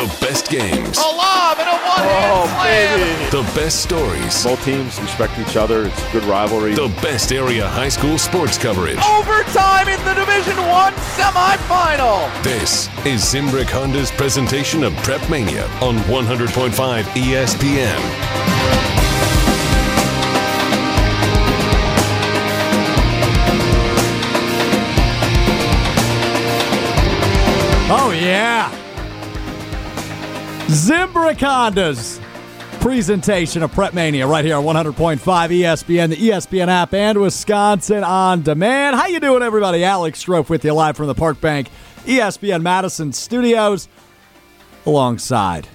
The best games. A lob and a one-hand Oh, slam. baby. The best stories. Both teams respect each other. It's a good rivalry. The best area high school sports coverage. Overtime in the Division One semifinal. This is Zimbrick Honda's presentation of Prep Mania on 100.5 ESPN. Oh, yeah. Zimbrick Honda's presentation of Prep Mania right here on 100.5 ESPN, the ESPN app, and Wisconsin On Demand. How you doing, everybody? Alex Strofe with you live from the Park Bank ESPN Madison studios alongside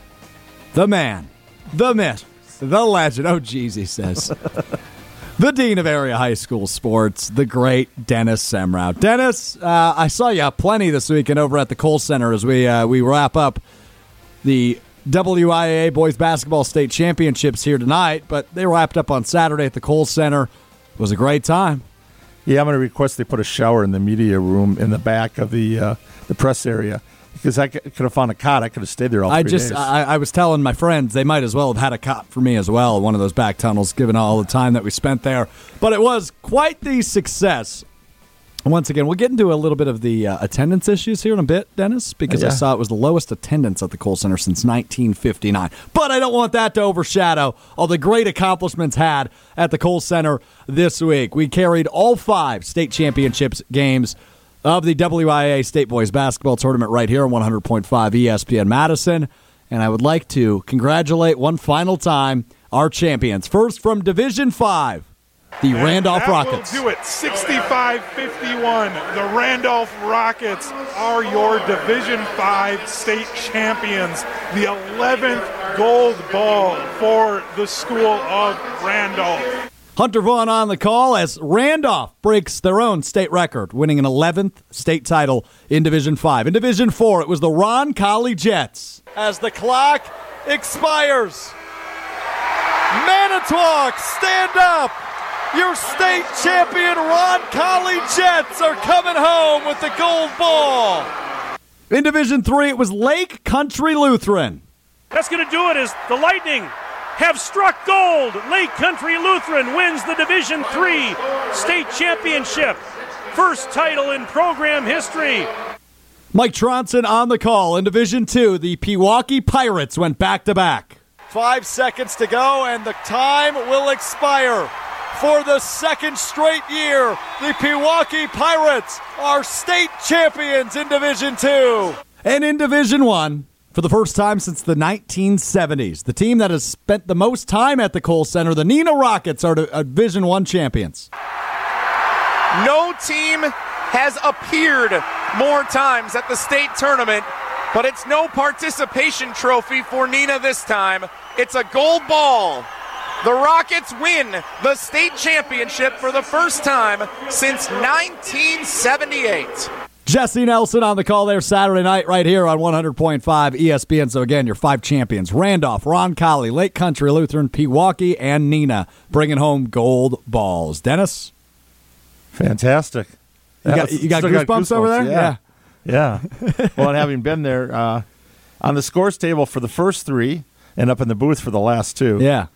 the man, the myth, the legend. Oh, geez, he says. the dean of area high school sports, the great Dennis Semrau. Dennis, uh, I saw you plenty this weekend over at the Kohl Center as we uh, we wrap up the WIAA boys basketball state championships here tonight, but they wrapped up on Saturday at the Kohl Center. It was a great time. yeah, I'm going to request they put a shower in the media room in the back of the uh, the press area because I could have found a cot. I could have stayed there all I just. I, I was telling my friends they might as well have had a cot for me as well, one of those back tunnels, given all the time that we spent there. But it was quite the success. Once again, we'll get into a little bit of the uh, attendance issues here in a bit, Dennis, because I saw it was the lowest attendance at the Kohl Center since 1959. But I don't want that to overshadow all the great accomplishments had at the Kohl Center this week. We carried all five state championships games of the WIAA State Boys Basketball Tournament right here on 100.5 ESPN Madison. And I would like to congratulate one final time our champions. First from Division 5, the And Randolph that Rockets. Will do it. 65-51. The Randolph Rockets are your Division 5 state champions. The 11th gold ball for the school of Randolph. Hunter Vaughn on the call as Randolph breaks their own state record, winning an 11th state title in Division 5. In Division 4, it was the Roncalli Jets. As the clock expires, Manitowoc, stand up! Your state champion Ron Colley Jets are coming home with the gold ball. In Division 3, it was Lake Country Lutheran. That's going to do it as the Lightning have struck gold. Lake Country Lutheran wins the Division Three state championship. First title in program history. Mike Tronson on the call. In Division 2, the Pewaukee Pirates went back to back. Five seconds to go, and the time will expire. For the second straight year, the Pewaukee Pirates are state champions in Division 2. And in Division 1, for the first time since the 1970s, the team that has spent the most time at the Kohl Center, the Neenah Rockets, are uh, Division 1 champions. No team has appeared more times at the state tournament, but it's no participation trophy for Neenah this time. It's a gold ball. The Rockets win the state championship for the first time since 1978. Jesse Nelson on the call there Saturday night right here on 100.5 ESPN. So again, your five champions, Randolph, Roncalli, Lake Country Lutheran, Pewaukee, and Neenah bringing home gold balls. Dennis, Fantastic. you got, That's- you got still goosebumps over there? Yeah. Yeah. well, and having been there uh, on the scores table for the first three and up in the booth for the last two, Yeah.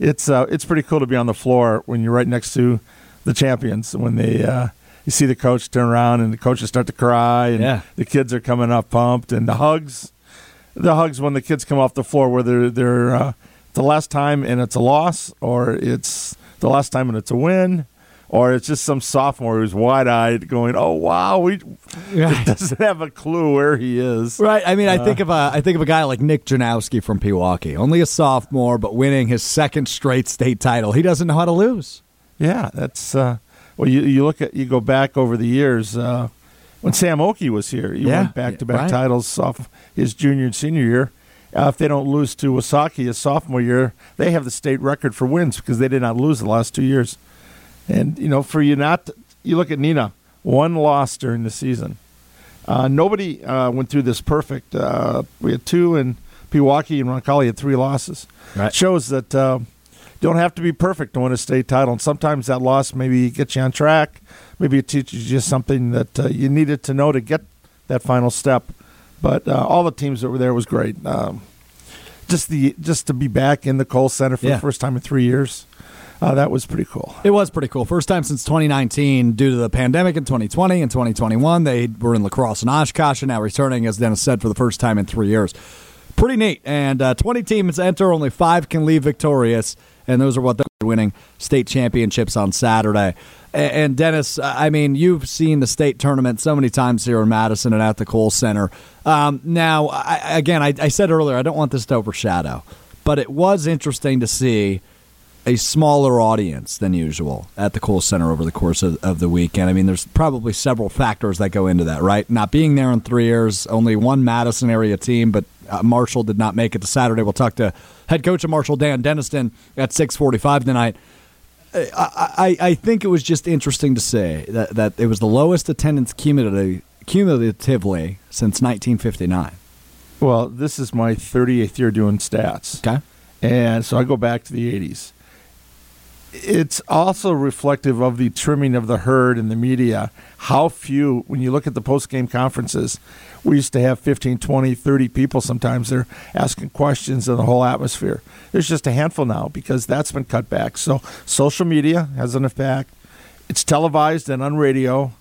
It's uh, it's pretty cool to be on the floor when you're right next to the champions when they uh, you see the coach turn around and the coaches start to cry and Yeah. the kids are coming up pumped and the hugs the hugs when the kids come off the floor whether they're uh, the last time and it's a loss or it's the last time and it's a win or it's just some sophomore who's wide-eyed going oh wow we Right. doesn't have a clue where he is Right. I mean, I think of a I think of a guy like Nick Janowski from Pewaukee, only a sophomore, but winning his second straight state title. He doesn't know how to lose. Yeah, that's uh, well. You you look at you go back over the years uh, when Sam Oakey was here. He Yeah, won back to back titles off his junior and senior year. Uh, if they don't lose to Wasaki his sophomore year, they have the state record for wins because they did not lose the last two years. And you know, for you not, to- you look at Neenah, one loss during the season. Uh, nobody uh, went through this perfect. Uh, we had two, and Pewaukee and Roncalli had three losses. Right. Shows that uh, don't have to be perfect to win a state title. And sometimes that loss maybe gets you on track. Maybe it teaches you something that uh, you needed to know to get that final step. But uh, all the teams that were there was great. Um, just the just to be back in the Kohl Center for Yeah. the first time in three years, uh, that was pretty cool. It was pretty cool. First time since 2019 due to the pandemic in 2020 and 2021. They were in La Crosse and Oshkosh and now returning, as Dennis said, for the first time in three years. Pretty neat. And uh, 20 teams enter, only five can leave victorious. And those are what they're winning state championships on Saturday. And Dennis, I mean, you've seen the state tournament so many times here in Madison and at the Kohl Center. Um, now, I, again, I, I said earlier, I don't want this to overshadow, but it was interesting to see a smaller audience than usual at the Kohl Center over the course of, of the weekend. I mean, there's probably several factors that go into that, right? Not being there in three years, only one Madison area team, but uh, Marshall did not make it to Saturday. We'll talk to head coach of Marshall, Dan Denniston, at 645 tonight. I, I, I think it was just interesting to say that, that it was the lowest attendance cumulatively, cumulatively since 1959. Well, this is my 38th year doing stats. Okay. And so I go back to the 80s. It's also reflective of the trimming of the herd in the media. How few, when you look at the post game conferences, we used to have 15, 20, 30 people sometimes there asking questions in the whole atmosphere. There's just a handful now because that's been cut back. So social media has an effect. It's televised and on radio.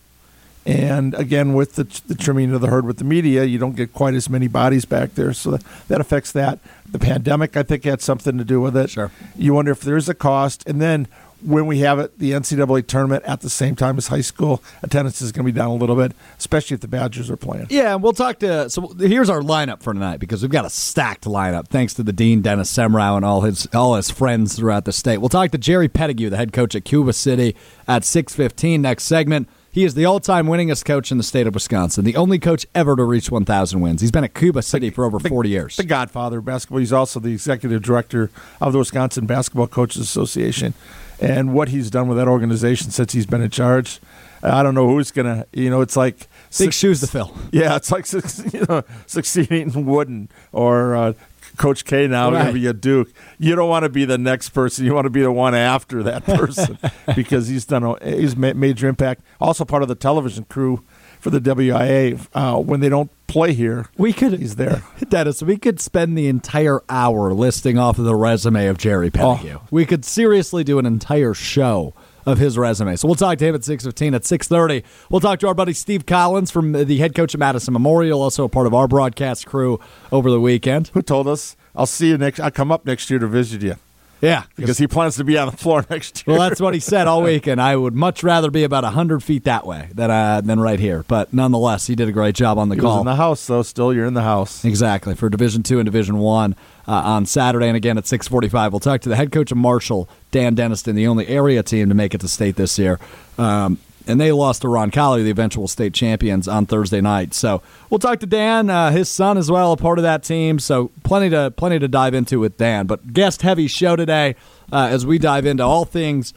And again, with the, the trimming of the herd with the media, you don't get quite as many bodies back there. So that, affects that. The pandemic, I think, had something to do with it. Sure. You wonder if there's a cost. And then when we have it, the NCAA tournament at the same time as high school, attendance is going to be down a little bit, especially if the Badgers are playing. Yeah, and we'll talk to. So here's our lineup for tonight because we've got a stacked lineup thanks to the dean Dennis Semrau and all his all his friends throughout the state. We'll talk to Jerry Petitgoue, the head coach at Cuba City, at six fifteen next segment. He is the all-time winningest coach in the state of Wisconsin, the only coach ever to reach 1,000 wins. He's been at Cuba City for over 40 years. The godfather of basketball. He's also the executive director of the Wisconsin Basketball Coaches Association. And what he's done with that organization since he's been in charge, I don't know who's going to, you know, it's like. Big shoes to fill. Yeah, it's like you know, succeeding Wooden or uh, Coach K now going to be a Duke. You don't want to be the next person. You want to be the one after that person because he's done a he's ma- major impact. Also part of the television crew for the WIAA. Uh, when they don't play here, We could, he's there. Dennis. We could spend the entire hour listing off of the resume of Jerry Petitgoue. Oh. We could seriously do an entire show of his resume. So we'll talk to him at six fifteen. At six thirty, we'll talk to our buddy Steve Collins from the head coach of Madison Memorial, also a part of our broadcast crew over the weekend. Who told us? I'll see you next. I'll come up next year to visit you Yeah, because he plans to be on the floor next year. Well, that's what he said all weekend. I would much rather be about hundred feet that way than uh, than right here. But nonetheless, he did a great job on the He call. in the house though. Still, you're in the house. Exactly for Division Two and Division One uh, on Saturday, and again at six forty-five. We'll talk to the head coach of Marshall, Dan Denniston, the only area team to make it to state this year. Um, and they lost to Roncalli, the eventual state champions, on Thursday night. So we'll talk to Dan, uh, his son as well, a part of that team. So plenty to plenty to dive into with Dan. But guest heavy show today uh, as we dive into all things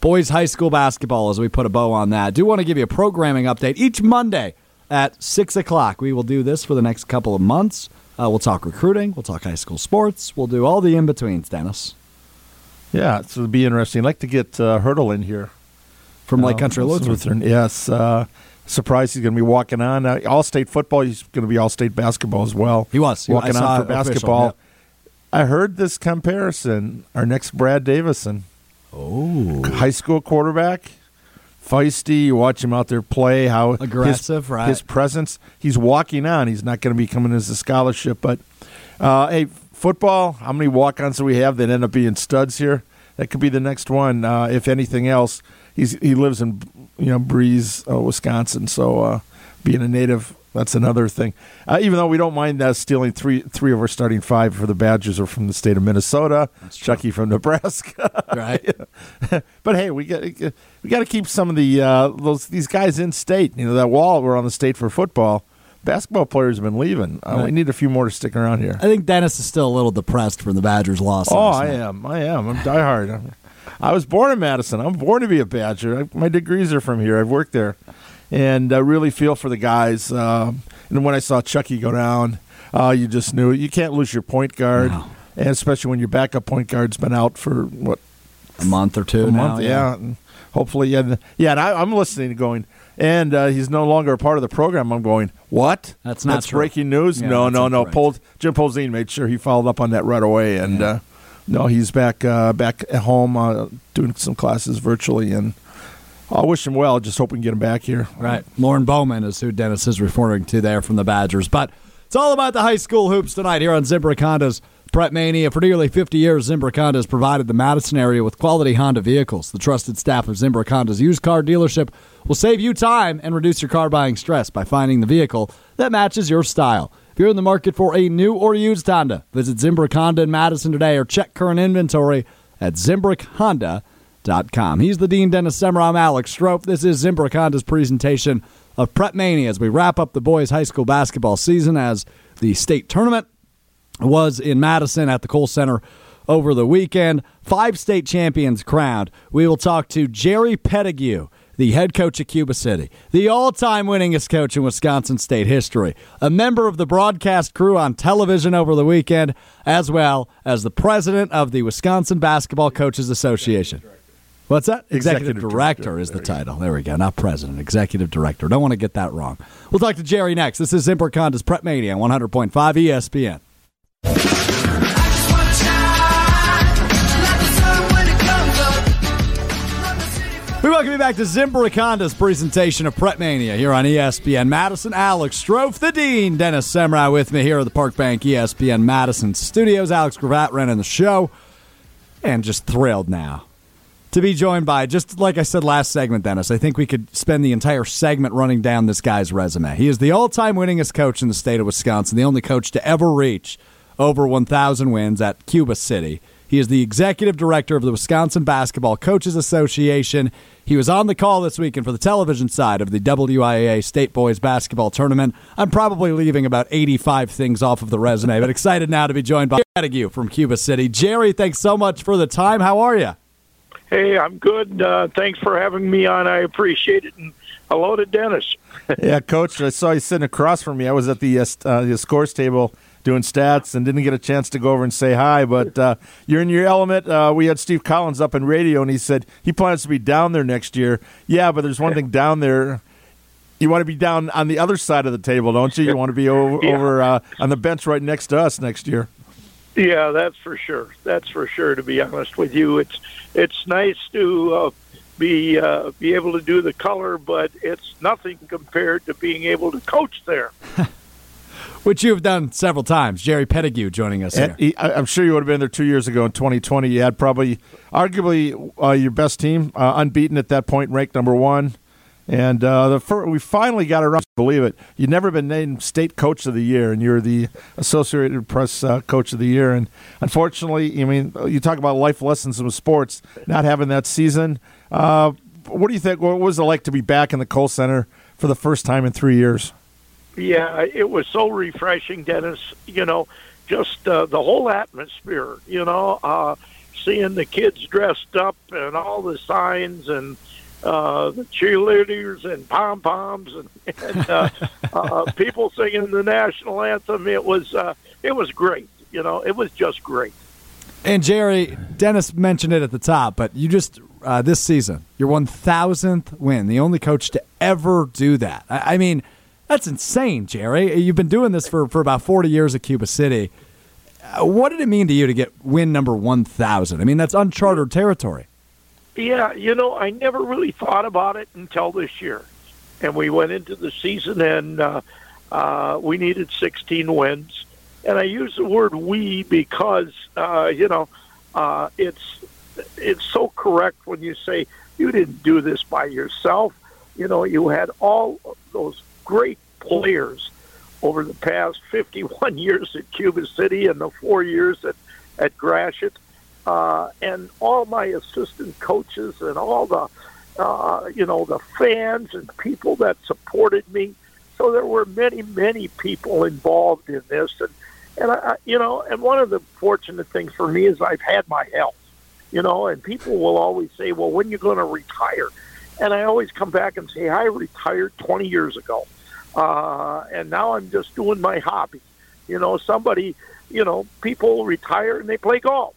boys high school basketball as we put a bow on that. do want to give you a programming update each Monday at 6 o'clock. We will do this for the next couple of months. Uh, we'll talk recruiting, we'll talk high school sports, we'll do all the in betweens, Dennis, Yeah, so it'll be interesting. I'd like to get uh, Haertle in here. from Lake Uh, Country Lutheran. Yes. Uh, surprised he's going to be walking on. Uh, all state football, he's going to be all state basketball as well. He was. Walking on for official, basketball. yep. I heard this comparison. Our next Brad Davison. Oh. High school quarterback. Feisty. You watch him out there play. How his- Aggressive, right. His presence. He's walking on. He's not going to be coming as a scholarship. But, uh, hey, football, how many walk ons do we have that end up being studs here? That could be the next one. Uh, if anything else, he's he lives in you know Breeze, uh, Wisconsin. So uh, being a native, that's another thing. Uh, even though we don't mind uh, stealing three three of our starting five for the Badgers are from the state of Minnesota, Chucky from Nebraska. Right. but hey, we got we got to keep some of the uh, those these guys in state. You know that wall we're on the state for football. Basketball players have been leaving. Uh, We need a few more to stick around here. I think Dennis is still a little depressed from the Badgers' loss. Oh, I night. am. I am. I'm diehard. I was born in Madison. I'm born to be a Badger. I, my degrees are from here. I've worked there, and I really feel for the guys. Um, and when I saw Chucky go down, uh, you just knew you can't lose your point guard, No. and especially when your backup point guard's been out for what A month or two a now. month, yeah. And hopefully, yeah, yeah. And I, I'm listening, and going, and uh, he's no longer a part of the program. I'm going, what? That's not That's true. breaking news. Yeah, no, no, no. Pol- Jim Polzin made sure he followed up on that right away, and Yeah. uh, no, he's back uh, back at home uh, doing some classes virtually, and I wish him well. Just hope we can get him back here. Right. Lorne Bowman is who Dennis is referring to there from the Badgers. But it's all about the high school hoops tonight here on Zimbrick Honda's Prep Mania. For nearly 50 years, Zimbrick Honda has provided the Madison area with quality Honda vehicles. The trusted staff of Zimbrick Honda's used car dealership will save you time and reduce your car buying stress by finding the vehicle that matches your style. If you're in the market for a new or used Honda, visit Zimbrick Honda in Madison today or check current inventory at ZimbrickHonda.com. He's the Dean Dennis Semrau. I'm Alex Strope. This is Zimbrick Honda's presentation of Prep Mania as we wrap up the boys' high school basketball season as the state tournament was in Madison at the Kohl Center over the weekend. Five state champions crowned. We will talk to Jerry Petitgoue, the head coach of Cuba City, the all time winningest coach in Wisconsin state history, a member of the broadcast crew on television over the weekend, as well as the president of the Wisconsin Basketball Coaches Association. What's that? Executive, Executive director, director. is the title. There we go. Not president, executive director. Don't want to get that wrong. We'll talk to Jerry next. This is Zimbrick Honda's Prep Mania 100.5 ESPN. We welcome you back to Zimbrick Honda's presentation of Prep Mania here on ESPN Madison. Alex Strofe, the Dean, Dennis Semrau with me here at the Park Bank ESPN Madison studios. Alex Gravatt running the show. And just thrilled now to be joined by, just like I said last segment, Dennis, I think we could spend the entire segment running down this guy's resume. He is the all time winningest coach in the state of Wisconsin, the only coach to ever reach over 1,000 wins at Cuba City. He is the executive director of the Wisconsin Basketball Coaches Association. He was on the call this weekend for the television side of the WIAA State Boys Basketball Tournament. I'm probably leaving about 85 things off of the resume, but excited now to be joined by Petitgoue from Cuba City. Jerry, thanks so much for the time. How are you? Hey, I'm good. Uh, thanks for having me on. I appreciate it. And hello to Dennis. yeah, coach, I saw you sitting across from me. I was at the uh, uh, the scores table doing stats and didn't get a chance to go over and say hi. But uh, you're in your element. Uh, we had Steve Collins up in radio, and he said he plans to be down there next year. Yeah, but there's one thing down there. You want to be down on the other side of the table, don't you? You want to be over, Yeah. over uh, on the bench right next to us next year. Yeah, that's for sure. That's for sure. To be honest with you, it's it's nice to uh, be uh, be able to do the color, but it's nothing compared to being able to coach there. which you have done several times. Jerry Petitgoue joining us And here. he, I- I'm sure you would have been there two years ago in 2020. You had probably, arguably, uh, your best team, uh, unbeaten at that point, ranked number one. And uh, the we finally got around. Believe it, you'd never been named state coach of the year, and you're the Associated Press uh, coach of the year. And unfortunately, I mean, you talk about life lessons in sports, not having that season. Uh, what do you think? What was it like to be back in the Kohl Center for the first time in three years? Yeah, it was so refreshing, Dennis. You know, just uh, the whole atmosphere. You know, uh, seeing the kids dressed up and all the signs and uh, the cheerleaders and pom poms and, and uh, uh, people singing the national anthem. It was uh, it was great. You know, it was just great. And Jerry, Dennis mentioned it at the top, but you just uh, this season your 1,000th win, the only coach to ever do that. I, I mean, that's insane, Jerry. You've been doing this for, for about 40 years at Cuba City. Uh, what did it mean to you to get win number 1,000? I mean, that's uncharted territory. Yeah, you know, I never really thought about it until this year. And we went into the season and uh, uh, we needed 16 wins. And I use the word we because, uh, you know, uh, it's it's so correct when you say you didn't do this by yourself. You know, you had all those great players over the past 51 years at Cuba City and the four years at, at Gratiot uh, and all my assistant coaches and all the uh, you know the fans and people that supported me. So there were many many people involved in this, and and I, you know and one of the fortunate things for me is I've had my health, you know, and people will always say, well, when you going to retire? And I always come back and say, I retired 20 years ago, uh, and now I'm just doing my hobby. You know, somebody, you know, people retire and they play golf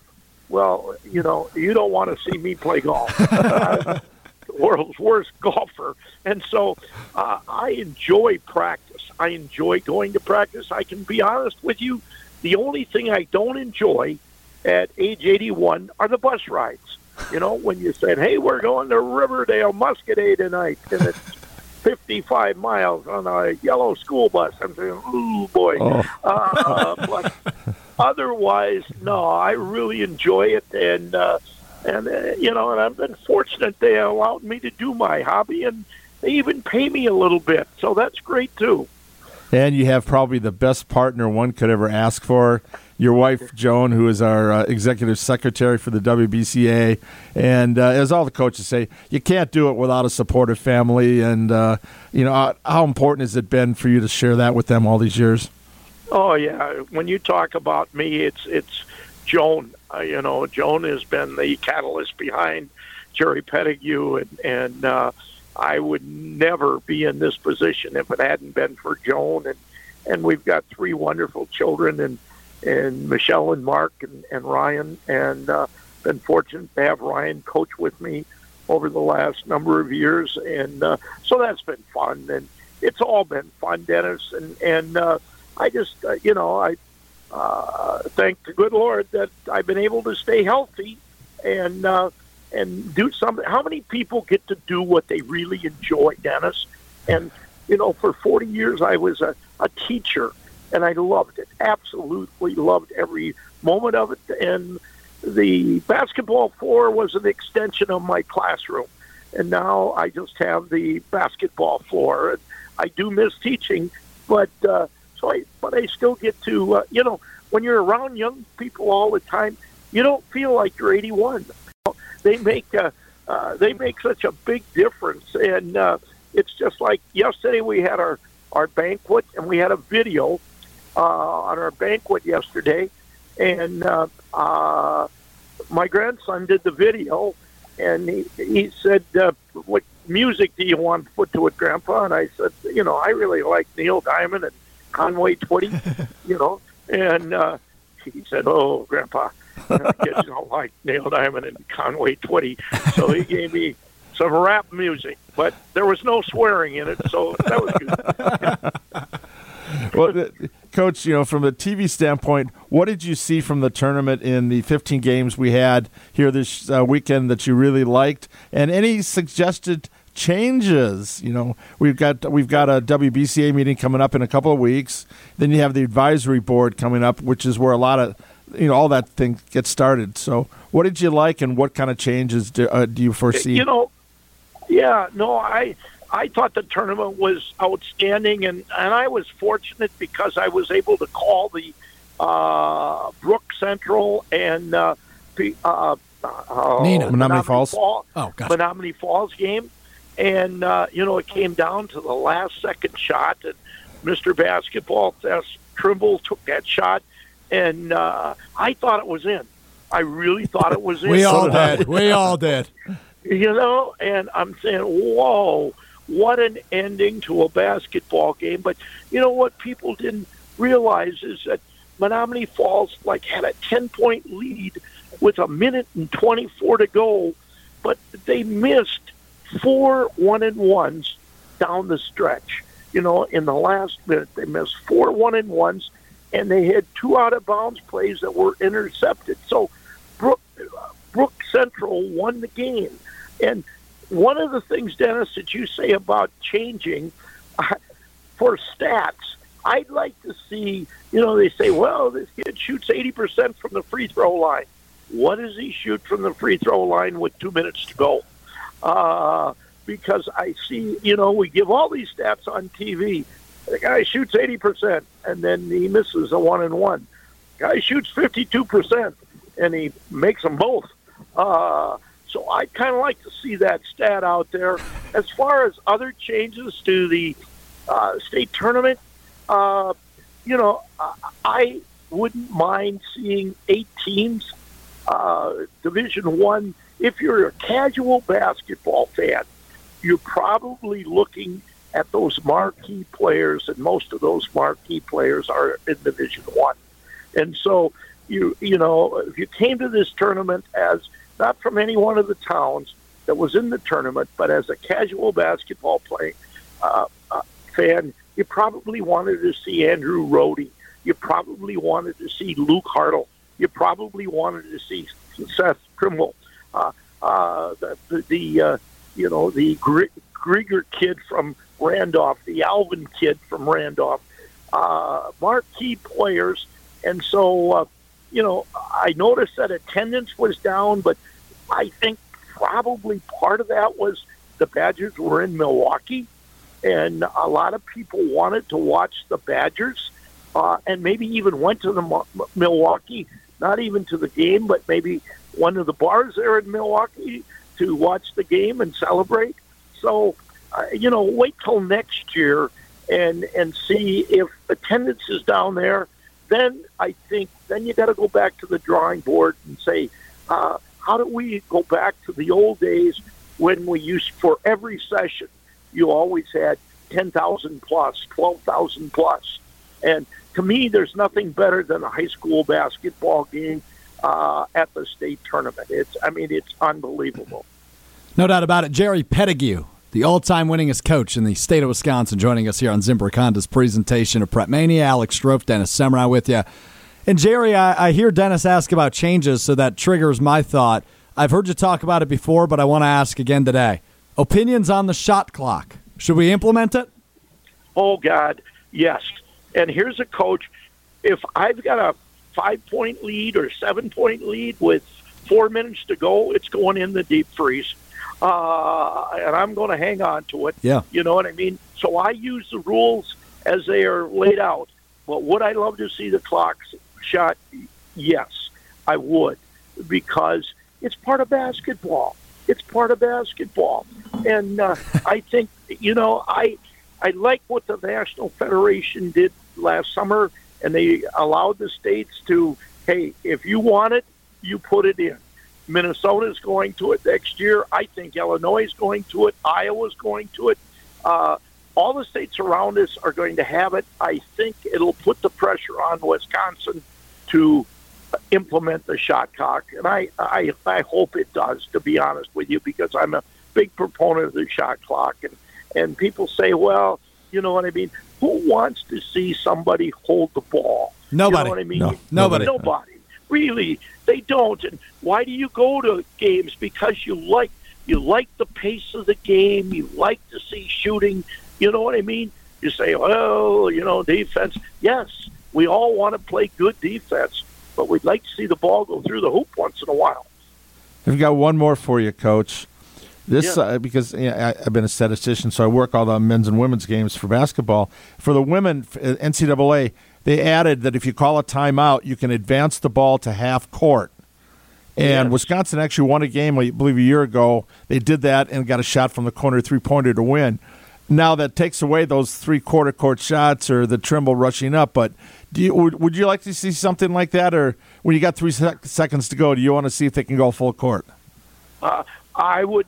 well, you know, you don't want to see me play golf. The world's worst golfer, and so uh, I enjoy practice. I enjoy going to practice. I can be honest with you. The only thing I don't enjoy at age 81 are the bus rides. You know, when you said, "Hey, we're going to Riverdale Muscoda tonight," and it's 55 miles on a yellow school bus. I'm saying, "Ooh, boy!" Oh. Uh, but otherwise, no, I really enjoy it, and uh, and uh, you know, and I've been fortunate they allowed me to do my hobby, and they even pay me a little bit, so that's great too. And you have probably the best partner one could ever ask for. Your wife, Joan, who is our uh, executive secretary for the WBCA. And uh, as all the coaches say, you can't do it without a supportive family. And, uh, you know, how, how important has it been for you to share that with them all these years? Oh yeah, when you talk about me, it's it's Joan. Uh, you know, Joan has been the catalyst behind Jerry Petitgoue, and and uh, I would never be in this position if it hadn't been for Joan. And and we've got three wonderful children, and and Michelle and Mark and, and Ryan, and uh, been fortunate to have Ryan coach with me over the last number of years, and uh, so that's been fun, and it's all been fun, Dennis, and and uh, I just uh, you know I uh, thank the good Lord that I've been able to stay healthy and uh, and do something. How many people get to do what they really enjoy, Dennis? And you know, for 40 years I was a, a teacher, and I loved it. Absolutely loved every moment of it. And the basketball floor was an extension of my classroom, and now I just have the basketball floor. And I do miss teaching, but uh, so I, but I still get to, uh, you know, when you're around young people all the time, you don't feel like you're 81. They make uh, uh, they make such a big difference, and uh, it's just like yesterday we had our our banquet, and we had a video uh, on our banquet yesterday, and uh, uh, my grandson did the video, and he he said, uh, "What music do you want to put to it, Grandpa?" And I said, "You know, I really like Neil Diamond and Conway Twitty, you know." And uh, he said, "Oh, Grandpa, you know, kids don't like Neil Diamond and Conway Twitty," so he gave me some rap music, but there was no swearing in it, so that was good. well, Coach, you know, from a TV standpoint, what did you see from the tournament in the 15 games we had here this uh, weekend that you really liked, and any suggested changes? You know, we've got we've got a WBCA meeting coming up in a couple of weeks. Then you have the advisory board coming up, which is where a lot of you know all that thing gets started. So, what did you like, and what kind of changes do, uh, do you foresee? You know, yeah, no, I I thought the tournament was outstanding, and and I was fortunate because I was able to call the uh, Brook Central and uh, P- uh, uh, Neenah. Menomonee Falls? Fall, Oh, gotcha. Menomonee Falls game, and uh, you know it came down to the last second shot, and Mr. Basketball Seth Trimble took that shot, and uh, I thought it was in. I really thought it was in. We all did did. We all did. you know, and I'm saying, whoa, what an ending to a basketball game. But you know what people didn't realize is that Menomonee Falls like had a 10 point lead with a minute and 24 to go, but they missed four one and ones down the stretch. You know, in the last minute, they missed four one and ones, and they had two out of bounds plays that were intercepted. So, Brook, Brook Central won the game. And one of the things, Dennis, that you say about changing uh, for stats, I'd like to see, you know, they say, well, this kid shoots 80% from the free throw line. What does he shoot from the free throw line with two minutes to go? Uh, because I see, you know, we give all these stats on TV. The guy shoots 80%, and then he misses a one and one. Guy shoots 52%, and he makes them both. Uh, so I kind of like to see that stat out there. As far as other changes to the uh, state tournament, uh, you know, I- wouldn't mind seeing eight teams. Uh, Division One. If you're a casual basketball fan, you're probably looking at those marquee players, and most of those marquee players are in Division One. And so you you know if you came to this tournament as not from any one of the towns, that was in the tournament, but as a casual basketball playing uh, uh, fan, you probably wanted to see Andrew Rohde. You probably wanted to see Luke Haertle. You probably wanted to see Seth Trimble. Uh, uh, the the, uh, you know the Grieger kid from Randolph, the Alvin kid from Randolph, uh, marquee players, and so uh, you know I noticed that attendance was down, but I think probably part of that was the Badgers were in Milwaukee, and a lot of people wanted to watch the Badgers, uh, and maybe even went to the Milwaukee, not even to the game, but maybe one of the bars there in Milwaukee to watch the game and celebrate. So, uh, you know, wait till next year and and see if attendance is down there. Then I think then you got to go back to the drawing board and say, uh, how do we go back to the old days when we used for every session you always had ten thousand plus, twelve thousand plus, and to me, there's nothing better than a high school basketball game uh, at the state tournament. It's, I mean, it's unbelievable. No doubt about it. Jerry Petitgoue, the all-time winningest coach in the state of Wisconsin, joining us here on Zimbrick Honda's presentation of Prep Mania. Alex Strofe, Dennis Semrau with you. And Jerry, I, I hear Dennis ask about changes, so that triggers my thought. I've heard you talk about it before, but I want to ask again today. Opinions on the shot clock. Should we implement it? Oh, God, yes. And here's a coach. If I've got a five point lead or seven point lead with four minutes to go, it's going in the deep freeze. Uh, and I'm going to hang on to it. Yeah. You know what I mean? So I use the rules as they are laid out. But would I love to see the clock shot? Yes, I would, because it's part of basketball. It's part of basketball, and uh, I think you know I I like what the National Federation did last summer, and they allowed the states to, hey, if you want it, you put it in. Minnesota is going to it next year. I think Illinois is going to it. Iowa is going to it. Uh, all the states around us are going to have it. I think it'll put the pressure on Wisconsin to implement the shot clock, and I, I I hope it does. To be honest with you, because I'm a big proponent of the shot clock, and and people say, well, you know what I mean? Who wants to see somebody hold the ball? Nobody. You know what I mean? No. Nobody. Nobody. Really, they don't. And why do you go to games? Because you like you like the pace of the game. You like to see shooting. You know what I mean? You say, well, you know, defense. Yes, we all want to play good defense, but we'd like to see the ball go through the hoop once in a while. I've got one more for you, Coach. This Yeah. uh, because yeah, I, I've been a statistician, so I work all the men's and women's games for basketball. For the women, uh, NCAA, they added that if you call a timeout, you can advance the ball to half court. And Yes. Wisconsin actually won a game, I believe, a year ago. They did that and got a shot from the corner three pointer to win. Now that takes away those three quarter court shots or the Trimble rushing up. But do you would, would you like to see something like that, or when you got three sec- seconds to go, do you want to see if they can go full court? Uh, I would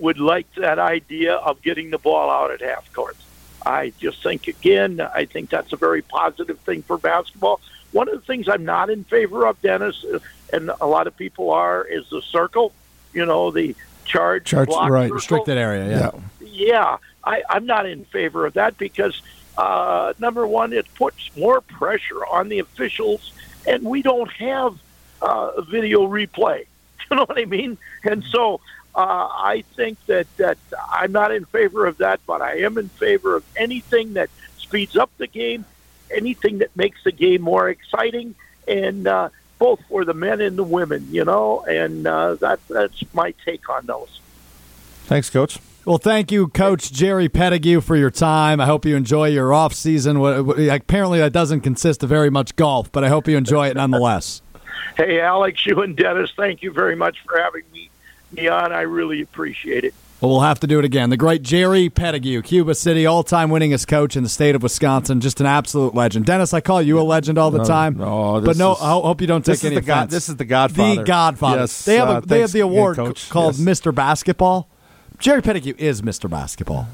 would like that idea of getting the ball out at half court. I just think again, I think that's a very positive thing for basketball. One of the things I'm not in favor of, Dennis, uh, and a lot of people are, is the circle. You know, the charge, Charge- block right. circle. Restricted area, yeah. Yeah, I, I'm not in favor of that because uh, number one, it puts more pressure on the officials, and we don't have uh, video replay. You know what I mean? And so uh, I think that that I'm not in favor of that, but I am in favor of anything that speeds up the game, anything that makes the game more exciting, and uh, both for the men and the women. You know, and uh, that that's my take on those. Thanks, Coach. Well, thank you, Coach Jerry Petitgoue, for your time. I hope you enjoy your off season. Wh- wh- Apparently, that doesn't consist of very much golf, but I hope you enjoy it nonetheless. Hey, Alex, you and Dennis, thank you very much for having me, me on. I really appreciate it. Well, we'll have to do it again. The great Jerry Petitgoue, Cuba City, all-time winningest coach in the state of Wisconsin, just an absolute legend. Dennis, I call you a legend all the No, time. no, but no, is- I hope you don't take this is any the God- offense. this is the Godfather. The Godfather. Yes, they have a, uh, they have the award again, c- Coach. called Yes. Mr. Basketball. Jerry Petitgoue is Mr. Basketball.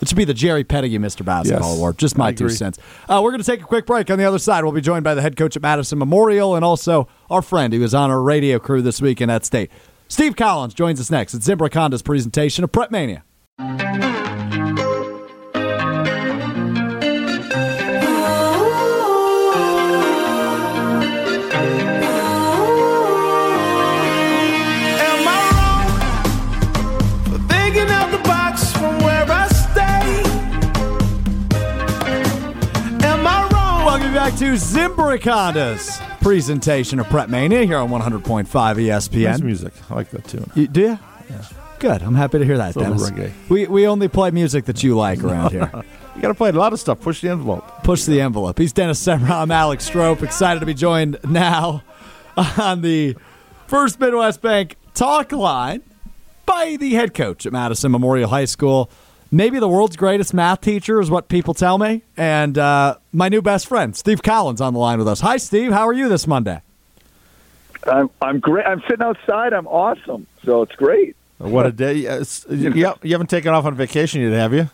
It should be the Jerry Petitgoue Mr. Basketball Yes, Award. Just my two cents. Uh, we're going to take a quick break. On the other side, we'll be joined by the head coach at Madison Memorial and also our friend who was on our radio crew this week in that state. Steve Collins joins us next at Zimbrick Honda's presentation of Prep Mania. Am I wrong for thinking out the box from where I stay? Am I wrong? Welcome back to Zimbrick Honda's presentation of Prep Mania here on 100.5 ESPN. Nice music. I like that tune. You, do you? Yeah. Good. I'm happy to hear that, Dennis. reggae. We, we only play music that you like around here. You got to play a lot of stuff. Push the envelope. Push the envelope. He's Dennis Semrau. I'm Alex Strope. Excited to be joined now on the First Midwest Bank talk line by the head coach at Madison Memorial High School. Maybe the world's greatest math teacher is what people tell me. And uh, my new best friend, Steve Collins, on the line with us. Hi, Steve. How are you this Monday? I'm I'm great. I'm sitting outside. I'm awesome. So it's great. What a day. Uh, You, you haven't taken off on vacation yet, have you?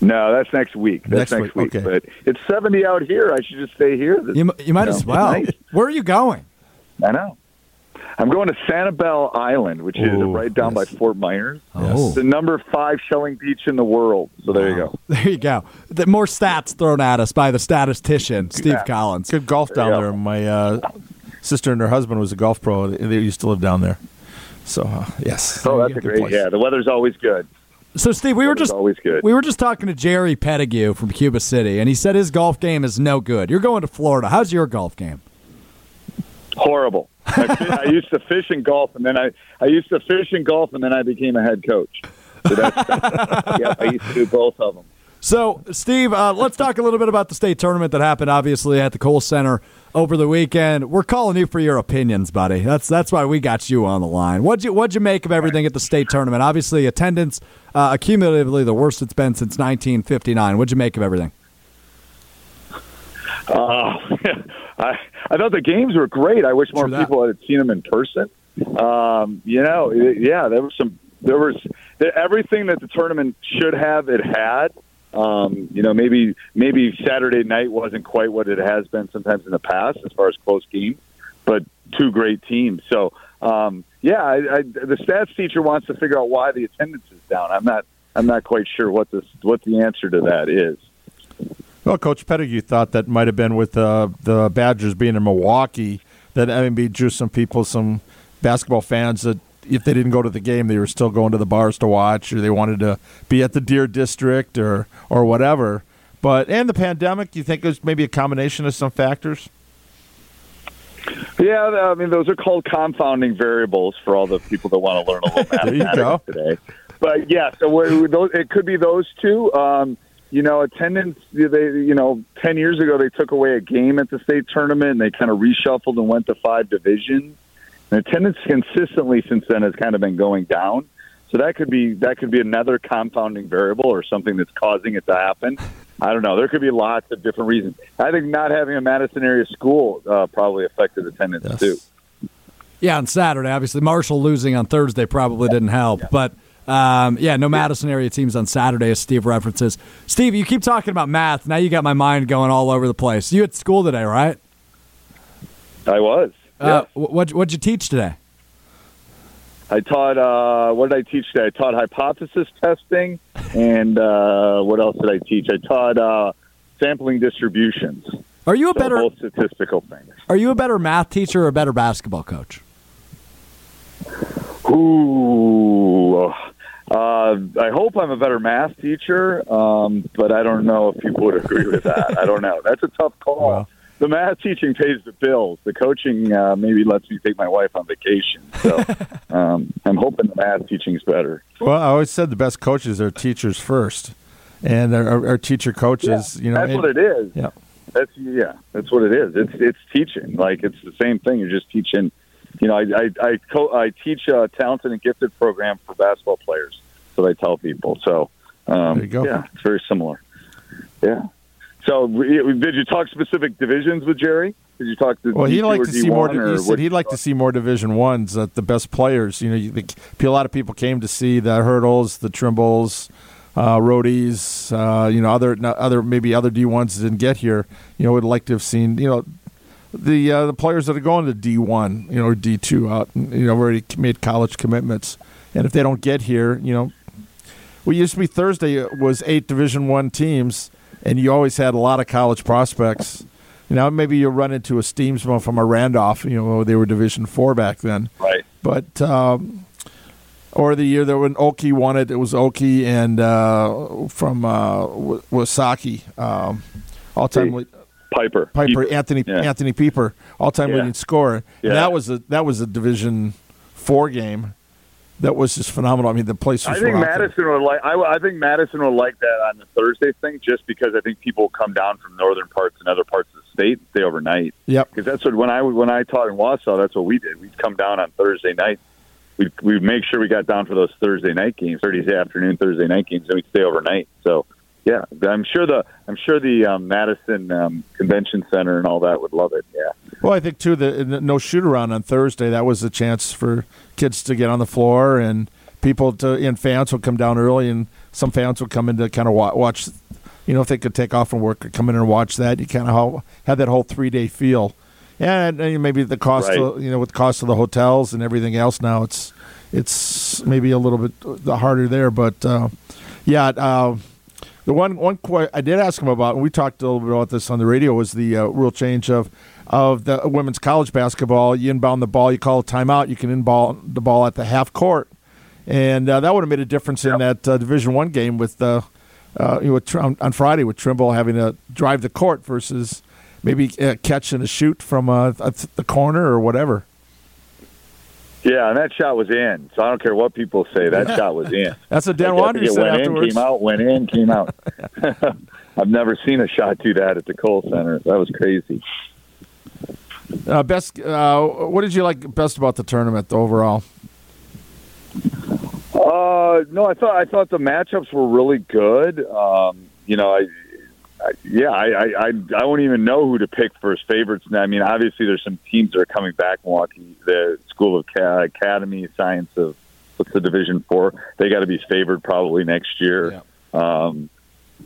No, that's next week. That's Next next, week, week. okay. But it's 70 out here. I should just stay here. This- You, you might know, as well. nice. Where are you going? I know. I'm going to Sanibel Island, which is right down yes. by Fort Myers. Oh. It's the number five shelling beach in the world. So there you go. There you go. The more stats thrown at us by the statistician, Steve Yeah. Collins. Good golf down Yeah. there. My uh, sister and her husband was a golf pro. They they used to live down there. So, uh, yes. Oh, that's a great. place. Yeah, the weather's always good. So, Steve, we were just always good. we were just talking to Jerry Petitgoue from Cuba City, and he said his golf game is no good. You're going to Florida. How's your golf game? Horrible. I, I used to fish and golf, and then I I used to fish and golf, and then I became a head coach. So yeah, I used to do both of them. So, Steve, uh, let's talk a little bit about the state tournament that happened, obviously, at the Kohl Center over the weekend. We're calling you for your opinions, buddy. That's that's why we got you on the line. What'd you What'd you make of everything at the state tournament? Obviously, attendance uh, accumulatively the worst it's been since 1959. What'd you make of everything? Uh, I I thought the games were great. I wish more people had seen them in person. Um, you know, yeah, there was some. There was there, everything that the tournament should have. It had. Um, you know, maybe maybe Saturday night wasn't quite what it has been sometimes in the past as far as close games, but two great teams. So um, yeah, I, I, the stats teacher wants to figure out why the attendance is down. I'm not I'm not quite sure what this what the answer to that is. Well, Coach Petitgoue thought that might have been with uh, the Badgers being in Milwaukee that maybe drew some people, some basketball fans that if they didn't go to the game, they were still going to the bars to watch, or they wanted to be at the Deer District, or or whatever. But and the pandemic, you think it was maybe a combination of some factors? Yeah, I mean those are called confounding variables for all the people that want to learn a little There you go. mathematics today. But yeah, so those, it could be those two. Um, you know, attendance. They, you know, ten years ago they took away a game at the state tournament, and they kind of reshuffled and went to five divisions. And attendance consistently since then has kind of been going down. So that could be that could be another compounding variable or something that's causing it to happen. I don't know. There could be lots of different reasons. I think not having a Madison area school uh, probably affected attendance Yes. too. Yeah, on Saturday, obviously Marshall losing on Thursday probably didn't help, but um, yeah, no Madison area teams on Saturday, as Steve references. Steve, you keep talking about math. Now you got my mind going all over the place. You at school today, right? I was. Uh, yeah. wh- what what'd you teach today? I taught. Uh, what did I teach today? I taught hypothesis testing, and uh, what else did I teach? I taught uh, sampling distributions. Are you a So better both statistical things. Are you a better math teacher or a better basketball coach? Ooh. Uh, I hope I'm a better math teacher, um, but I don't know if people would agree with that. I don't know. That's a tough call. Well. the math teaching pays the bills. The coaching uh, maybe lets me take my wife on vacation. So um, I'm hoping the math teaching's better. Well, I always said the best coaches are teachers first, and our, our, teacher coaches. you know, that's and- what it is. Yeah. That's yeah, that's what it is. It's it's teaching. Like it's the same thing. You're just teaching. You know, I I I, co- I teach a talented and gifted program for basketball players. So I tell people. So um, There you go. yeah, it's very similar. Yeah. So did you talk specific divisions with Jerry? Did you talk to? Well, he'd like to see more. D1 or He said he'd like to see more Division Ones. That the best players. You know, you, a lot of people came to see the Haertles, the Trimbles, uh, Rohdes. Uh, you know, other other maybe other D ones didn't get here. You know, would like to have seen. You know, the uh, the players that are going to D one, you know, or D two out, you know, already made college commitments, and if they don't get here, you know, we used to be Thursday was eight Division one teams, and you always had a lot of college prospects. You know, maybe you'll run into a Steamsman from a Randolph. You know, they were Division four back then, Right. but. Um, or the year that when Oki won it, it was Oki and uh, from uh, Wasaki, um, all-time Hey, lead- Pieper. Pieper. Anthony Yeah. Anthony Pieper, all-time Yeah. leading scorer. Yeah. And that was a that was a Division four game. That was just phenomenal. I mean, the place was. I think. Madison would like. I, I think Madison would like that on the Thursday thing, just because I think people come down from northern parts and other parts of the state and stay overnight. Yep. Because that's what when I when I taught in Wausau, that's what we did. We'd come down on Thursday night. We'd we'd make sure we got down for those Thursday night games, Thursday afternoon, Thursday night games, and we'd stay overnight. So yeah, I'm sure the I'm sure the um, Madison um, Convention Center and all that would love it. Yeah. Well, I think too the the no shoot around on Thursday. That was a chance for kids to get on the floor and people to and fans would come down early, and some fans would come in to kind of wa- watch. You know, if they could take off from work, or come in and watch that. You kind of have that whole three day feel. And, and maybe the cost, Right. of, you know, with the cost of the hotels and everything else now, it's it's maybe a little bit uh, harder there. But uh, yeah, uh, the one one I did ask him about, and we talked a little bit about this on the radio, was the uh, rule change of of the women's college basketball. You inbound the ball, you call a timeout, you can inbound the ball at the half court, and uh, that would have made a difference in that uh, Division One game with the uh, you know, with, on on Friday with Trimble having to drive the court versus maybe uh, catch a shoot from uh, th- the corner or whatever. Yeah, and that shot was in. So I don't care what people say. That shot was in. That's what Dan I guess Wanderer it said went afterwards. in, came out, went in, came out. I've never seen a shot do that at the Kohl Center. That was crazy. Uh, best, uh, what did you like best about the tournament overall? Uh, no, I thought I thought the matchups were really good. Um, you know, I yeah, I, I I I won't even know who to pick for as favorites. Now, I mean, obviously, there's some teams that are coming back. Milwaukee, the School of Ca- Academy Science of what's the Division Four? They got to be favored probably next year. Um,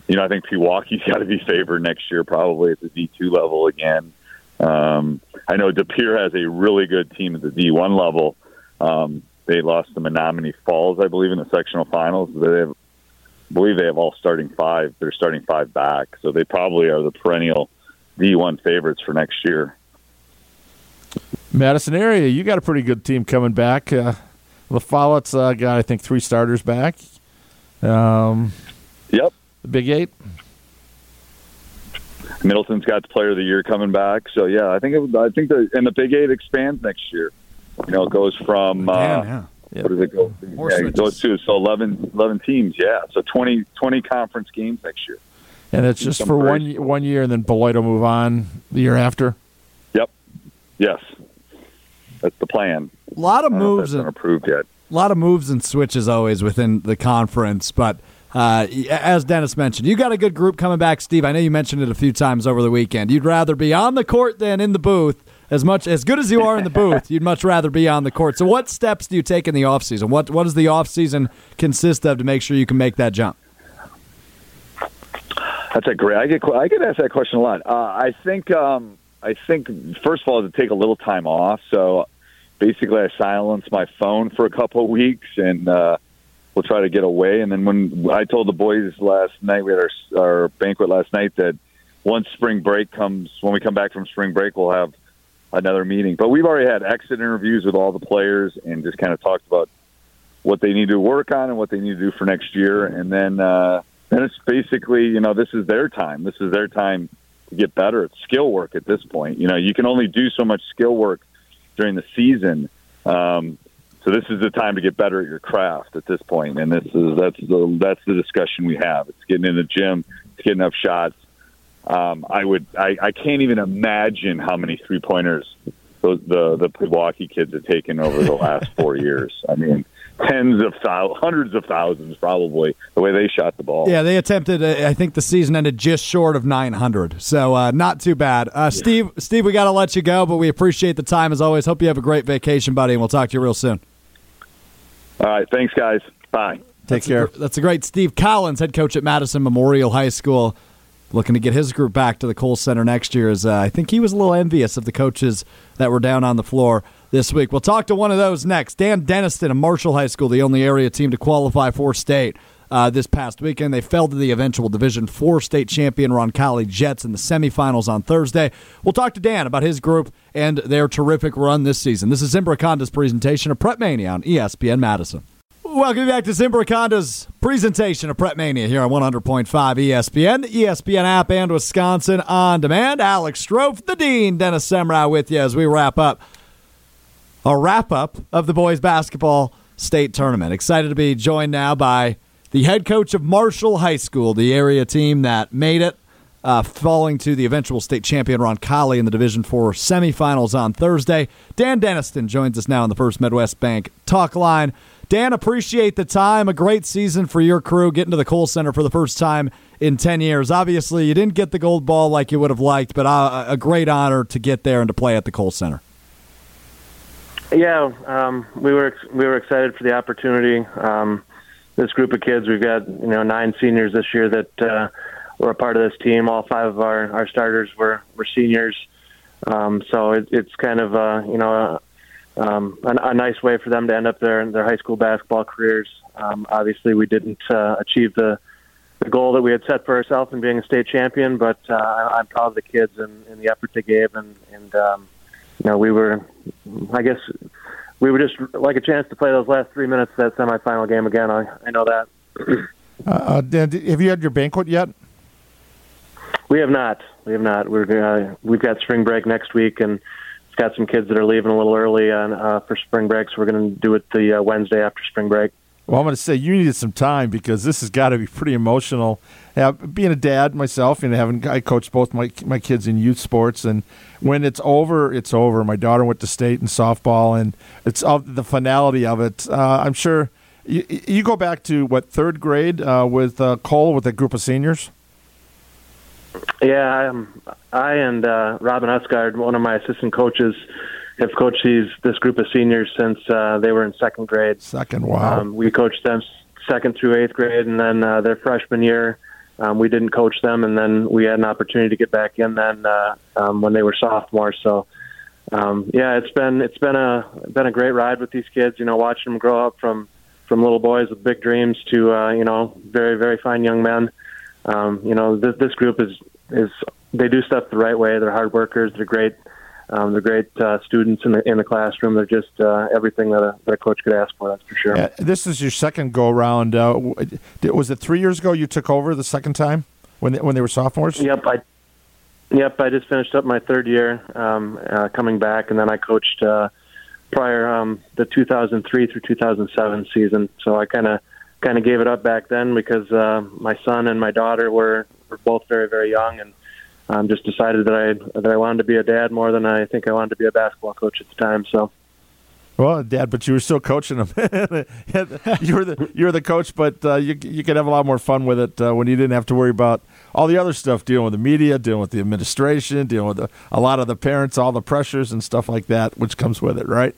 you know, I think Pewaukee's got to be favored next year, probably at the D two level again. Um, I know De Pere has a really good team at the D one level. Um, they lost to Menomonee Falls, I believe, in the sectional finals. They have, I believe they have all starting five. They're starting five back, so they probably are the perennial D one favorites for next year. Madison area, you got a pretty good team coming back. Uh, La Follette's uh, got, I think, three starters back. Um, Yep. the Big Eight. Middleton's got the Player of the Year coming back, so yeah, I think it, I think the and the Big Eight expands next year. You know, it goes from uh, Damn, yeah. what does it go? More Yeah, it goes to so 11, 11 teams. Yeah, so 20, 20 conference games next year. And it's just for one one year, and then Beloit will move on the year after. Yep. Yes, that's the plan. A lot of I don't know if moves and approved yet. a lot of moves and switches always within the conference, but uh, as Dennis mentioned, you got a good group coming back, Steve. I know you mentioned it a few times over the weekend. You'd rather be on the court than in the booth. As much as good as you are in the booth, you'd much rather be on the court. So, what steps do you take in the offseason? What what does the offseason consist of to make sure you can make that jump? That's a great. I get I get asked that question a lot. Uh, I think um, I think first of all to take a little time off. So basically, I silence my phone for a couple of weeks, and uh, we'll try to get away. And then when I told the boys last night, we had our our banquet last night that once spring break comes, when we come back from spring break, we'll have another meeting. But we've already had exit interviews with all the players and just kind of talked about what they need to work on and what they need to do for next year. And then uh, then it's basically you know this is their time. This is their time to get better at skill work at this point. You know you can only do so much skill work during the season. Um, so this is the time to get better at your craft at this point, and this is that's the that's the discussion we have. It's getting in the gym, it's getting up shots. Um, I would I, I can't even imagine how many three pointers those the the Milwaukee kids have taken over the last four years. I mean, tens of thousands, hundreds of thousands, probably the way they shot the ball. Yeah, they attempted. Uh, I think the season ended just short of 900, so uh, not too bad. Uh, Steve, Steve, we got to let you go, but we appreciate the time as always. Hope you have a great vacation, buddy, and we'll talk to you real soon. All right, thanks, guys. Bye. Take That's care. gr- that's a great Steve Collins, head coach at Madison Memorial High School. Looking to get his group back to the Kohl Center next year. Is uh, I think he was a little envious of the coaches that were down on the floor this week. We'll talk to one of those next. Dan Denniston of Marshall High School, the only area team to qualify for state. Uh, this past weekend. They fell to the eventual Division Four state champion Roncalli Jets in the semifinals on Thursday. We'll talk to Dan about his group and their terrific run this season. This is Zimbrick Honda's presentation of Prep Mania on ESPN Madison. Welcome back to Zimbrick Honda's presentation of Prep Mania here on 100.5 ESPN, the ESPN app, and Wisconsin on demand. Alex Strofe, the Dean, Dennis Semrau with you as we wrap up a wrap up of the boys basketball state tournament. Excited to be joined now by the head coach of Marshall High School, the area team that made it, uh, falling to the eventual state champion Roncalli in the Division Four semifinals on Thursday. Dan Denniston joins us now on the First Midwest Bank talk line. Dan, appreciate the time. A great season for your crew getting to the Kohl Center for the first time in 10 years. Obviously, you didn't get the gold ball like you would have liked, but uh, a great honor to get there and to play at the Kohl Center. Yeah, um, we were we were excited for the opportunity. Um, this group of kids. We've got you know nine seniors this year that uh, were a part of this team. All five of our, our starters were were seniors, um, so it, it's kind of uh, you know um, a, a nice way for them to end up their their high school basketball careers. Um, obviously, we didn't uh, achieve the the goal that we had set for ourselves in being a state champion, but uh, I'm proud of the kids and, and the effort they gave, and and um, you know we were, I guess we were just like a chance to play those last three minutes of that semifinal game again. I, I know that. uh, uh Dan, have you had your banquet yet? We have not. We have not. We're uh, we've got spring break next week, and got some kids that are leaving a little early on uh, for spring break. So we're going to do it the uh, Wednesday after spring break. Well, I'm going to say you needed some time because this has got to be pretty emotional. Being a dad myself and having I coached both my my kids in youth sports, and when it's over, it's over. My daughter went to state in softball, and it's of the finality of it. Uh, I'm sure you, you, go back to what third grade uh, with uh, Cole with a group of seniors. Yeah, um, I and uh, Robin Usgard, one of my assistant coaches have coached these this group of seniors since uh, they were in second grade. Second, wow. Um, we coached them second through eighth grade, and then uh, their freshman year, um, we didn't coach them, and then we had an opportunity to get back in then uh, um, when they were sophomores. So, um, yeah, it's been it's been a been a great ride with these kids. You know, watching them grow up from from little boys with big dreams to uh, you know very very fine young men. Um, you know, this, this group is is they do stuff the right way. They're hard workers. They're great um, they're great uh, students in the in the classroom. They're just uh, everything that a, that a coach could ask for. That's for sure. Yeah, this is your second go around. Uh, was it three years ago you took over the second time when they, when they were sophomores? Yep, I yep I just finished up my third year um, uh, coming back, and then I coached uh, prior um, the 2003 through 2007 season. So I kind of kind of gave it up back then because uh, my son and my daughter were were both very very young and um, just decided that I that I wanted to be a dad more than I think I wanted to be a basketball coach at the time. So. Well, Dad, but you were still coaching them. you were the you were the coach, but uh, you you could have a lot more fun with it uh, when you didn't have to worry about all the other stuff, dealing with the media, dealing with the administration, dealing with the, a lot of the parents, all the pressures and stuff like that, which comes with it, right?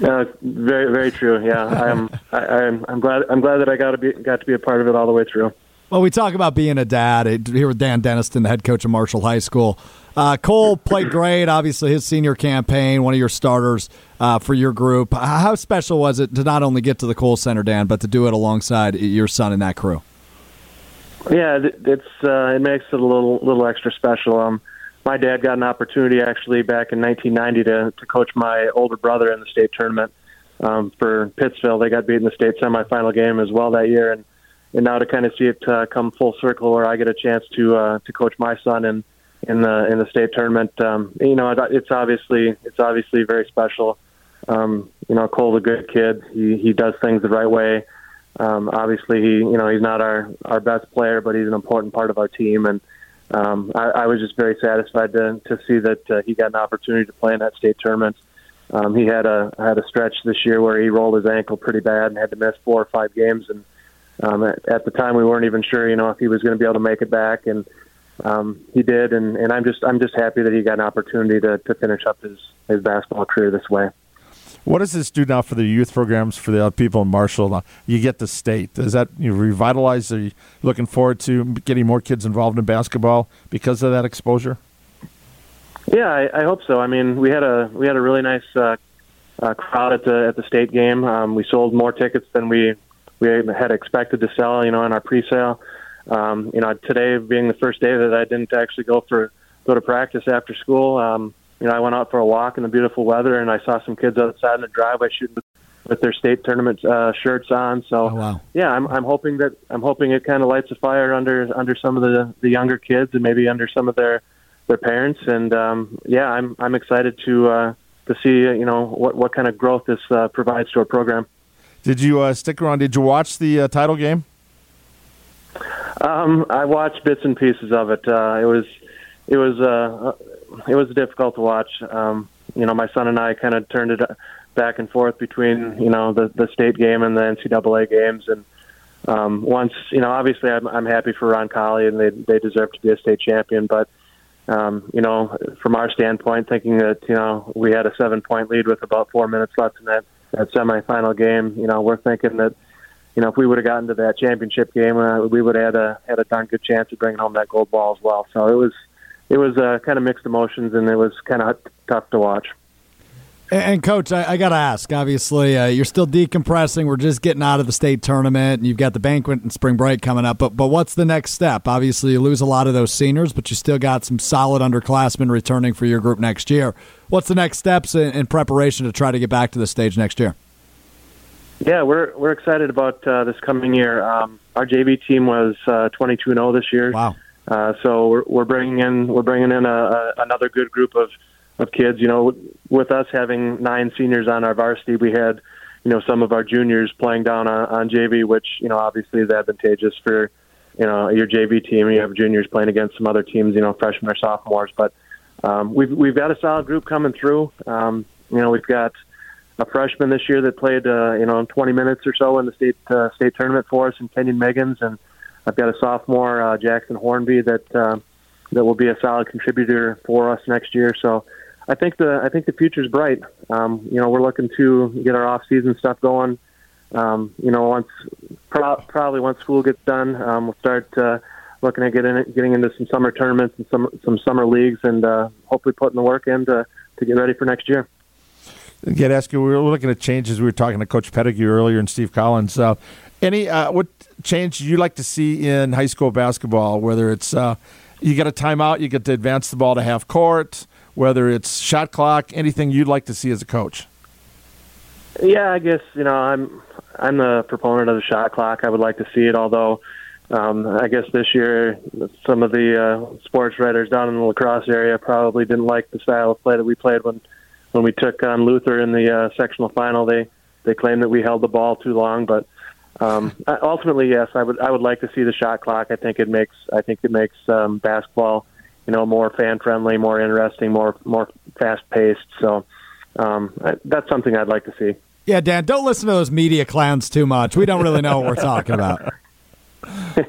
Uh, very very true. Yeah, I'm I, I'm I'm glad I'm glad that I got to be got to be a part of it all the way through. Well, we talk about being a dad here with Dan Denniston, the head coach of Marshall High School. Uh, Cole played great. Obviously, his senior campaign, one of your starters uh, for your group. How special was it to not only get to the Kohl Center, Dan, but to do it alongside your son and that crew? Yeah, it's uh, it makes it a little little extra special. Um, my dad got an opportunity actually back in 1990 to to coach my older brother in the state tournament um, for Pittsville. They got beat in the state semifinal game as well that year, and and now to kind of see it uh, come full circle, where I get a chance to uh, to coach my son in in the in the state tournament. Um, you know, it's obviously it's obviously very special. Um, you know, Cole's a good kid. He he does things the right way. Um, obviously, he you know he's not our our best player, but he's an important part of our team. And um, I, I was just very satisfied to to see that uh, he got an opportunity to play in that state tournament. Um, he had a had a stretch this year where he rolled his ankle pretty bad and had to miss four or five games and um, at, at the time we weren't even sure, you know, if he was going to be able to make it back, and um, he did. And, and I'm just I'm just happy that he got an opportunity to, to finish up his his basketball career this way. What does this do now for the youth programs for the people in Marshall? You get the state. Does that you revitalize? Are you looking forward to getting more kids involved in basketball because of that exposure? Yeah, I, I hope so. I mean, we had a we had a really nice uh, uh, crowd at the at the state game. Um, we sold more tickets than we we had expected to sell. You know, in our pre-sale. Um, you know, today being the first day that I didn't actually go for go to practice after school. Um, you know, I went out for a walk in the beautiful weather, and I saw some kids outside in the driveway shooting with, with their state tournament uh, shirts on. So, Oh, wow. yeah, I'm, I'm hoping that I'm hoping it kind of lights a fire under under some of the the younger kids, and maybe under some of their their parents. And um, yeah, I'm I'm excited to uh, to see you know what what kind of growth this uh, provides to our program. Did you uh, stick around? Did you watch the uh, title game? Um, I watched bits and pieces of it. Uh, it was, it was, uh, it was difficult to watch. Um, you know, my son and I kind of turned it back and forth between you know the the state game and the NCAA games. And um, once, you know, obviously I'm I'm happy for Roncalli and they they deserve to be a state champion. But um, you know, from our standpoint, thinking that you know we had a seven point lead with about four minutes left in that that semifinal game, you know, we're thinking that you know, if we would have gotten to that championship game, uh, we would have had a had a darn good chance of bringing home that gold ball as well. So it was it was uh, kind of mixed emotions, and it was kind of tough to watch. And, coach, I, I got to ask. Obviously, uh, you're still decompressing. We're just getting out of the state tournament, and you've got the banquet and spring break coming up. But but what's the next step? Obviously, you lose a lot of those seniors, but you still got some solid underclassmen returning for your group next year. What's the next steps in, in preparation to try to get back to the stage next year? Yeah, we're we're excited about uh, this coming year. Um, our JV team was uh, 22 and 0 this year. Wow. Uh, so we're, we're bringing in we're bringing in a, a, another good group of of kids. You know, with us having nine seniors on our varsity, we had you know some of our juniors playing down on, on JV, which you know obviously is advantageous for you know your JV team. You have juniors playing against some other teams, you know, freshmen or sophomores. But um, we've we've got a solid group coming through. Um, you know, we've got a freshman this year that played uh, you know 20 minutes or so in the state uh, state tournament for us in Kenyon Meggins, and I've got a sophomore uh, Jackson Hornby that uh, that will be a solid contributor for us next year. So I think the I think the future's bright. Um, you know, we're looking to get our off season stuff going. Um, you know, once pro- probably once school gets done, um, we'll start uh, looking at getting getting into some summer tournaments and some some summer leagues, and uh, hopefully putting the work in to to get ready for next year. Get ask you. We were looking at changes. We were talking to Coach Petitgoue earlier and Steve Collins. Uh, any uh, what change you like to see in high school basketball? Whether it's uh, you get a timeout, you get to advance the ball to half court. Whether it's shot clock, anything you'd like to see as a coach. Yeah, I guess you know I'm I'm the proponent of the shot clock. I would like to see it, although um, I guess this year some of the uh, sports writers down in the La Crosse area probably didn't like the style of play that we played when when we took on Luther in the uh, sectional final. They they claimed that we held the ball too long, but um, ultimately, yes, I would I would like to see the shot clock. I think it makes I think it makes um, basketball you know more fan friendly, more interesting, more more fast paced. So um, I, that's something I'd like to see. Yeah, Dan, don't listen to those media clowns too much. We don't really know what we're talking about. You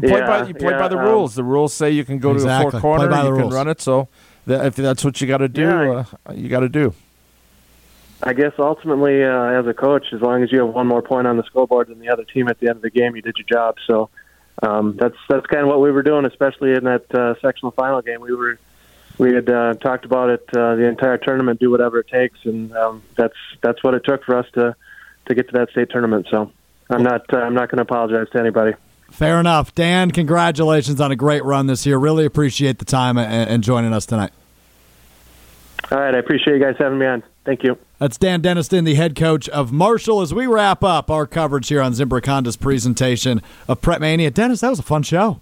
play Yeah, by you play yeah, by the um, rules. The rules say you can go to Exactly. the four corner, by the you can rules. run it. So that, if that's what you got to do, Yeah. uh, you got to do. I guess ultimately, uh, as a coach, as long as you have one more point on the scoreboard than the other team at the end of the game, you did your job. So um, that's that's kind of what we were doing, especially in that uh, sectional final game. We were we had uh, talked about it uh, the entire tournament, do whatever it takes, and um, that's that's what it took for us to to get to that state tournament. So I'm not uh, I'm not going to apologize to anybody. Fair enough. Dan, congratulations on a great run this year. Really appreciate the time and, and joining us tonight. All right, I appreciate you guys having me on. Thank you. That's Dan Denniston, the head coach of Marshall, as we wrap up our coverage here on Zimbrick Honda's presentation of Prep Mania. Dennis, that was a fun show.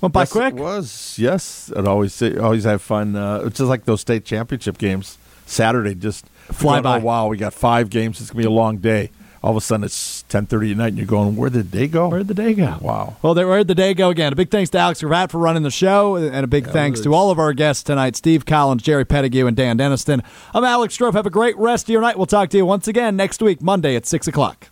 Went by Yes, quick. It was yes. I'd always always have fun. Uh, it's just like those state championship games. Saturday just Fly by. Oh, wow, we got five games. It's gonna be a long day. All of a sudden, it's ten thirty at night, and you're going, "Where did they go? Where did the day go? Wow. Well, there, where did the day go again? A big thanks to Alex Gravatt for running the show, and a big thanks to all of our guests tonight Steve Collins, Jerry Petitgoue, and Dan Denniston. I'm Alex Strofe. Have a great rest of your night. We'll talk to you once again next week, Monday at 6 o'clock.